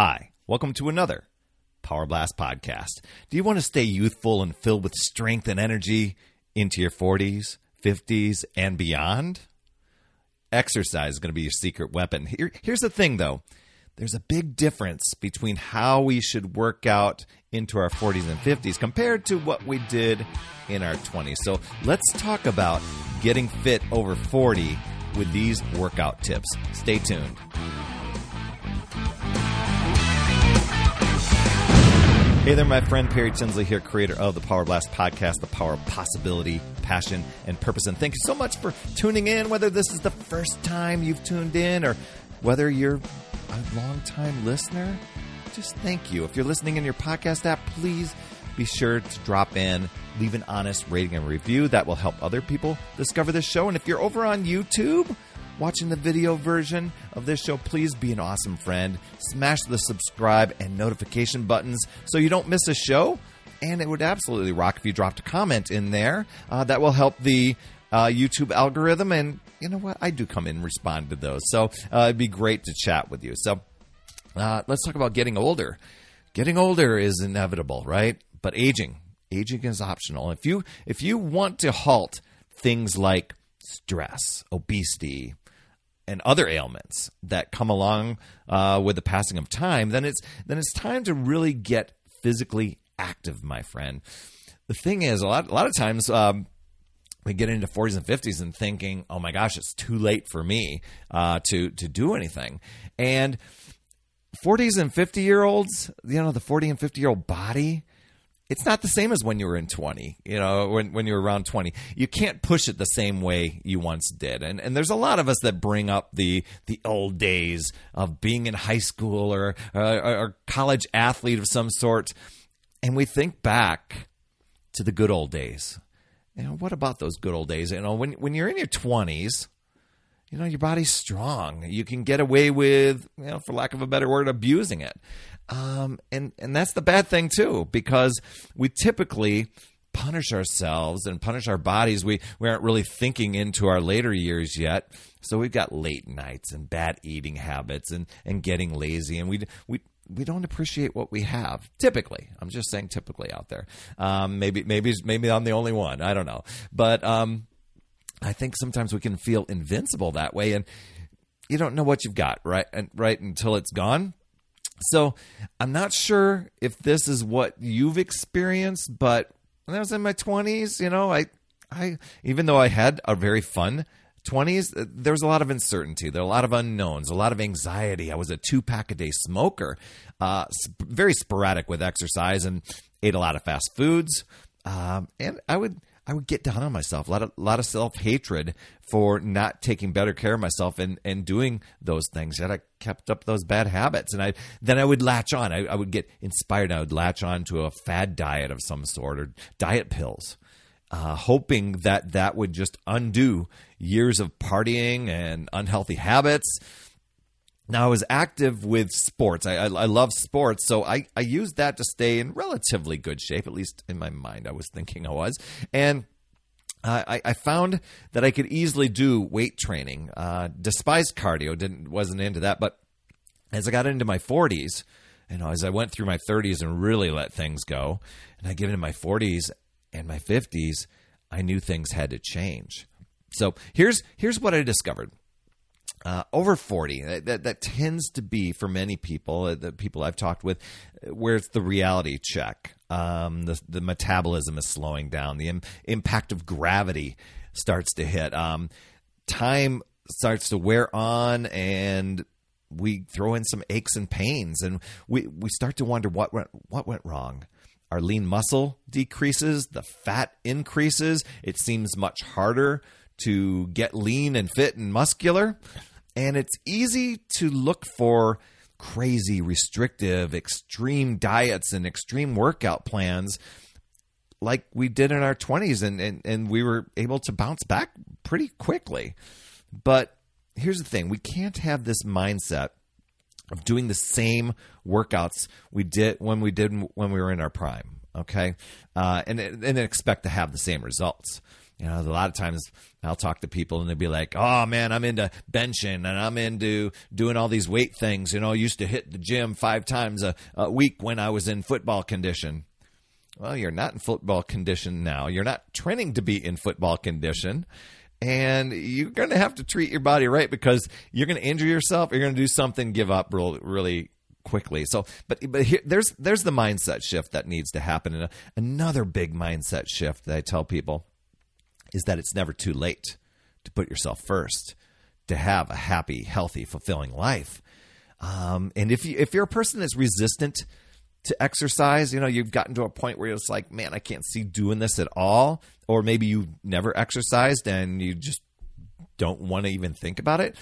Hi, welcome to another Power Blast podcast. Do you want to stay youthful and filled with strength and energy into your 40s, 50s, and beyond? Exercise is going to be your secret weapon. Here, here's the thing, though there's a big difference between how we should work out into our 40s and 50s compared to what we did in our 20s. So let's talk about getting fit over 40 with these workout tips. Stay tuned. Hey there, my friend Perry Tinsley here, creator of the Power Blast podcast, the power of possibility, passion, and purpose. And thank you so much for tuning in, whether this is the first time you've tuned in or whether you're a long-time listener. Just thank you. If you're listening in your podcast app, please be sure to drop in, leave an honest rating and review. That will help other people discover this show. And if you're over on YouTube, watching the video version of this show, please be an awesome friend. Smash the subscribe and notification buttons so you don't miss a show. And it would absolutely rock if you dropped a comment in there. Uh, that will help the uh, YouTube algorithm. And you know what? I do come in and respond to those. So uh, it'd be great to chat with you. So uh, let's talk about getting older. Getting older is inevitable, right? But aging, aging is optional. If you if you want to halt things like stress, obesity, and other ailments that come along uh, with the passing of time, then it's then it's time to really get physically active, my friend. The thing is, a lot a lot of times. Um, we get into 40s and 50s and thinking, "Oh my gosh, it's too late for me uh, to to do anything." And 40s and 50 year olds, you know, the 40 and 50 year old body, it's not the same as when you were in 20 you know when, when you're around 20 you can't push it the same way you once did. And, and there's a lot of us that bring up the the old days of being in high school or, or, or college athlete of some sort. And we think back to the good old days. You know what about those good old days? You know when, when you're in your 20s you know your body's strong. You can get away with you know for lack of a better word abusing it um, and and that's the bad thing too, because we typically punish ourselves and punish our bodies. We we aren't really thinking into our later years yet, so we've got late nights and bad eating habits and and getting lazy, and we we. We don't appreciate what we have. Typically, I'm just saying, typically out there. Um, maybe, maybe, maybe I'm the only one. I don't know, but um, I think sometimes we can feel invincible that way, and you don't know what you've got right, and right until it's gone. So I'm not sure if this is what you've experienced, but when I was in my 20s, you know, I, I, even though I had a very fun 20s, uh, there was a lot of uncertainty. There were a lot of unknowns, a lot of anxiety. I was a two pack a day smoker, uh, sp- very sporadic with exercise, and ate a lot of fast foods. Um, and I would I would get down on myself. A lot of, lot of self hatred for not taking better care of myself and, and doing those things. Yet I kept up those bad habits. And I then I would latch on. I, I would get inspired. I would latch on to a fad diet of some sort or diet pills. Uh, hoping that that would just undo years of partying and unhealthy habits. Now, I was active with sports. I, I, I, love sports, so I, I used that to stay in relatively good shape, at least in my mind. I was thinking I was. And I, I found that I could easily do weight training. Uh, despised cardio, didn't wasn't into that. But as I got into my 40s, you know, as I went through my 30s and really let things go, and I get into my 40s and my 50s, I knew things had to change. So here's here's what I discovered uh, over 40 that, that tends to be for many people uh, the people i've talked with where it's the reality check. Um, the, the metabolism is slowing down. The Im- impact of gravity starts to hit. Um, time starts to wear on and we throw in some aches and pains and we, we start to wonder what went, what went wrong. Our lean muscle decreases the fat increases. It seems much harder to get lean and fit and muscular. And it's easy to look for crazy, restrictive, extreme diets and extreme workout plans like we did in our 20s and, and, and we were able to bounce back pretty quickly. But here's the thing we can't have this mindset of doing the same workouts we did when we did when we were in our prime okay uh, and, and expect to have the same results You know, a lot of times I'll talk to people and they'll be like, "Oh man, I'm into benching and I'm into doing all these weight things. You know, I used to hit the gym five times a, a week when I was in football condition." Well, you're not in football condition now. You're not training to be in football condition. And you're going to have to treat your body right because you're going to injure yourself. You're going to do something, give up real, really quickly. So, but but here, there's there's the mindset shift that needs to happen. And another big mindset shift that I tell people is that it's never too late to put yourself first, to have a happy, healthy, fulfilling life. Um, and if you if you're a person that's resistant to exercise, you know, you've gotten to a point where it's like, man, I can't see doing this at all, or maybe you never exercised and you just don't want to even think about it,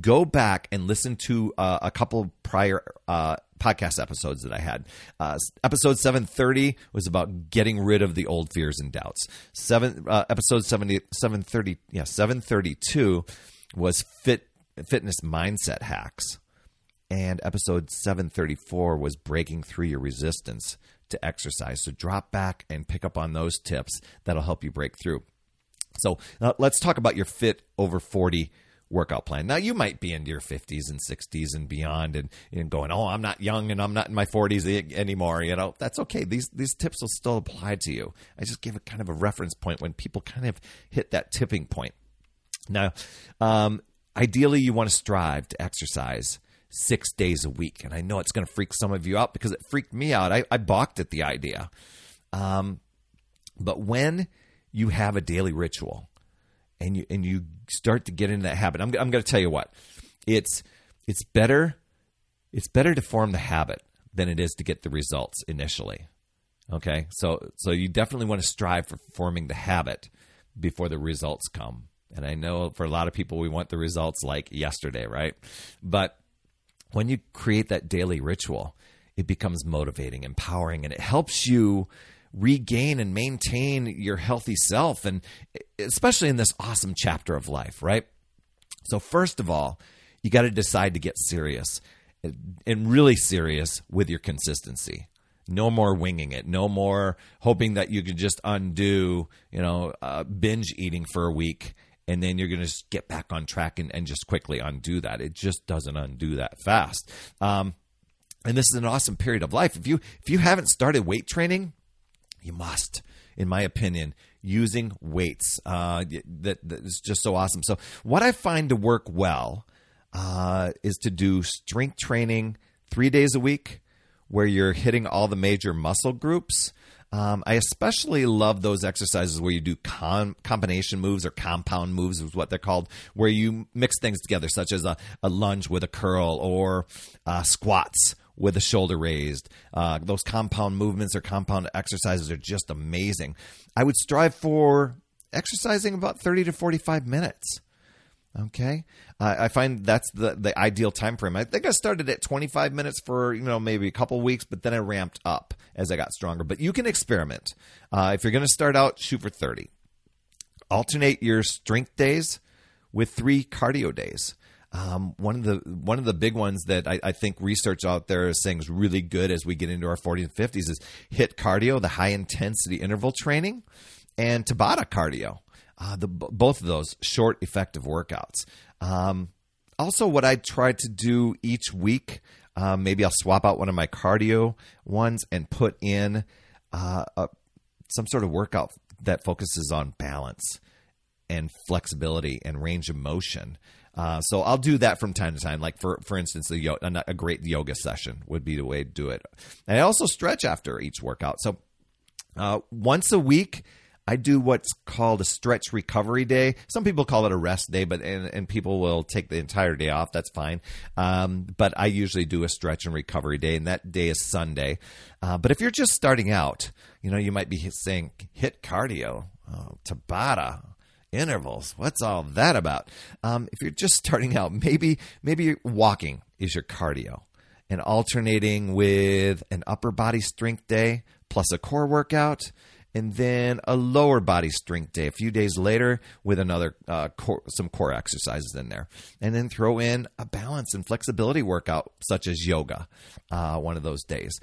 go back and listen to uh, a couple prior uh, podcast episodes that I had. Uh, episode 730 was about getting rid of the old fears and doubts. Seven uh, episode 70, 730 yeah 732 was fit fitness mindset hacks. And episode 734 was breaking through your resistance to exercise. So drop back and pick up on those tips that'll help you break through. So uh, let's talk about your fit over 40 workout plan. Now, you might be in your 50s and 60s and beyond and, and going, oh, I'm not young and I'm not in my 40s anymore. You know, that's okay. These, these tips will still apply to you. I just give a kind of a reference point when people kind of hit that tipping point. Now, um, ideally, you want to strive to exercise six days a week. And I know it's going to freak some of you out because it freaked me out. I, I balked at the idea. Um, but when you have a daily ritual and you and you start to get into that habit. I'm, I'm going to tell you what. It's it's better it's better to form the habit than it is to get the results initially. Okay? So so you definitely want to strive for forming the habit before the results come. And I know for a lot of people we want the results like yesterday, right? But when you create that daily ritual, it becomes motivating, empowering, and it helps you regain and maintain your healthy self and especially in this awesome chapter of life, right? So first of all, you got to decide to get serious and really serious with your consistency. No more winging it. No more hoping that you can just undo, you know, uh, binge eating for a week and then you're going to just get back on track and, and, just quickly undo that. It just doesn't undo that fast. Um, and this is an awesome period of life. If you if you haven't started weight training, you must, in my opinion, using weights. Uh, that, that is just so awesome. So, what I find to work well uh, is to do strength training three days a week, where you're hitting all the major muscle groups. Um, I especially love those exercises where you do con- combination moves or compound moves, is what they're called, where you mix things together, such as a, a lunge with a curl or uh, squats with the shoulder raised. Uh, those compound movements or compound exercises are just amazing. I would strive for exercising about 30 to 45 minutes. Okay, uh, I find that's the the ideal time frame. I think I started at 25 minutes for you know maybe a couple weeks, but then I ramped up as I got stronger. But you can experiment. Uh, if you're going to start out, shoot for 30. Alternate your strength days with three cardio days. Um, one of the one of the big ones that I, I, think research out there is saying is really good as we get into our 40s and 50s is HIIT cardio, the high intensity interval training, and Tabata cardio. Uh, the both of those short, effective workouts. Um, also, what I try to do each week, um, maybe I'll swap out one of my cardio ones and put in uh, a, some sort of workout that focuses on balance and flexibility and range of motion. Uh, so I'll do that from time to time. Like for for instance, a, yo- a great yoga session would be the way to do it. And I also stretch after each workout. So uh, once a week. I do what's called a stretch recovery day. Some people call it a rest day, but and, and people will take the entire day off. That's fine. Um, but I usually do a stretch and recovery day, and that day is Sunday. Uh, but if you're just starting out, you know, you might be saying HIIT cardio, oh, Tabata, intervals. What's all that about? Um, if you're just starting out, maybe maybe walking is your cardio, and alternating with an upper body strength day plus a core workout, and then a lower body strength day a few days later with another uh, core, some core exercises in there, and then throw in a balance and flexibility workout such as yoga, uh, one of those days.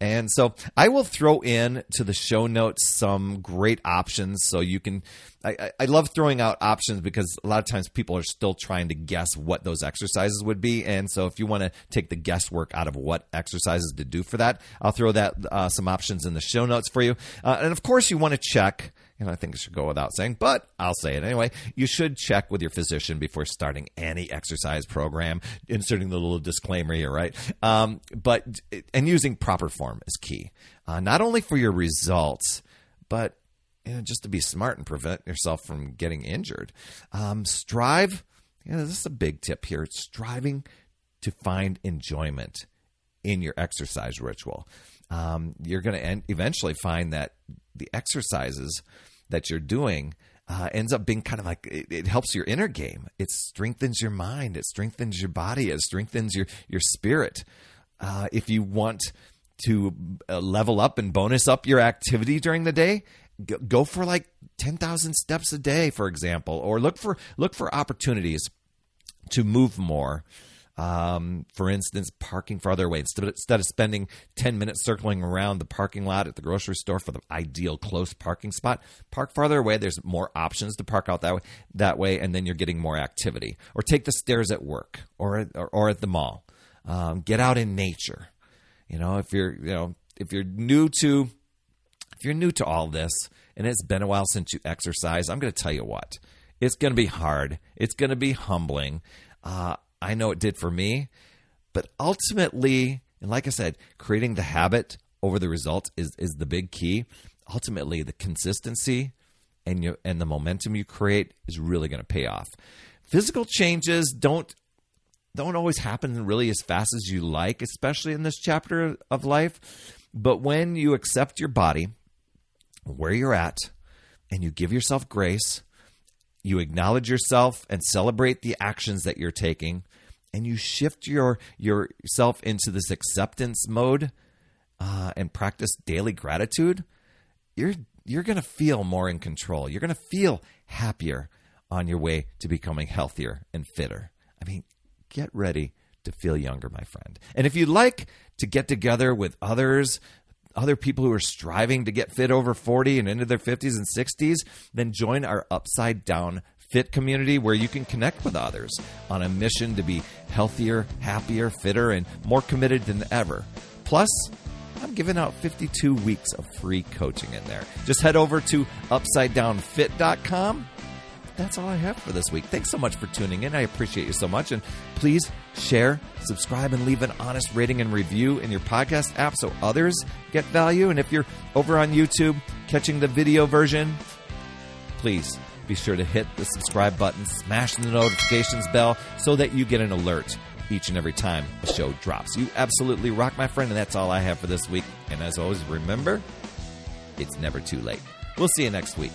And so I will throw in to the show notes some great options so you can I, I, love throwing out options because a lot of times people are still trying to guess what those exercises would be. And so if you want to take the guesswork out of what exercises to do for that, I'll throw that uh, some options in the show notes for you. Uh, and of course, you want to check and I think it should go without saying, but I'll say it anyway. You should check with your physician before starting any exercise program, inserting the little disclaimer here, right? Um, but, and using proper form is key, uh, not only for your results, but you know, just to be smart and prevent yourself from getting injured. Um, strive, you know, this is a big tip here. Striving to find enjoyment in your exercise ritual. Um, you're going to eventually find that the exercises that you're doing uh, ends up being kind of like it, it, helps your inner game. It strengthens your mind. It strengthens your body. It strengthens your your spirit. Uh, if you want to uh, level up and bonus up your activity during the day, go, go for like ten thousand steps a day, for example, or look for look for opportunities to move more. Um, for instance, parking farther away. Instead of, spending 10 minutes circling around the parking lot at the grocery store for the ideal close parking spot, park farther away. There's more options to park out that way, that way and then you're getting more activity. Or take the stairs at work or, or, or at the mall. Um, get out in nature. You know, if you're, you know, if you're new to, if you're new to all this and it's been a while since you exercise, I'm going to tell you what. It's going to be hard. It's going to be humbling. Uh, I know it did for me. But ultimately, and like I said, creating the habit over the result is, is the big key. Ultimately, the consistency and you and the momentum you create is really going to pay off. Physical changes don't don't always happen really as fast as you like, especially in this chapter of life. But when you accept your body, where you're at, and you give yourself grace, you acknowledge yourself and celebrate the actions that you're taking, and you shift your yourself into this acceptance mode uh, and practice daily gratitude, you're you're to feel more in control. You're to feel happier on your way to becoming healthier and fitter. I mean, get ready to feel younger, my friend. And if you'd like to get together with others, other people who are striving to get fit over 40 and into their 50s and 60s, then join our Upside Down Fit community where you can connect with others on a mission to be healthier, happier, fitter, and more committed than ever. Plus, I'm giving out 52 weeks of free coaching in there. Just head over to upsidedownfit.com that's all I have for this week. Thanks so much for tuning in. I appreciate you so much. And please share, subscribe, and leave an honest rating and review in your podcast app so others get value. And if you're over on YouTube catching the video version, please be sure to hit the subscribe button, smash the notifications bell so that you get an alert each and every time a show drops. You absolutely rock, my friend, and that's all I have for this week. And as always, remember, it's never too late. We'll see you next week.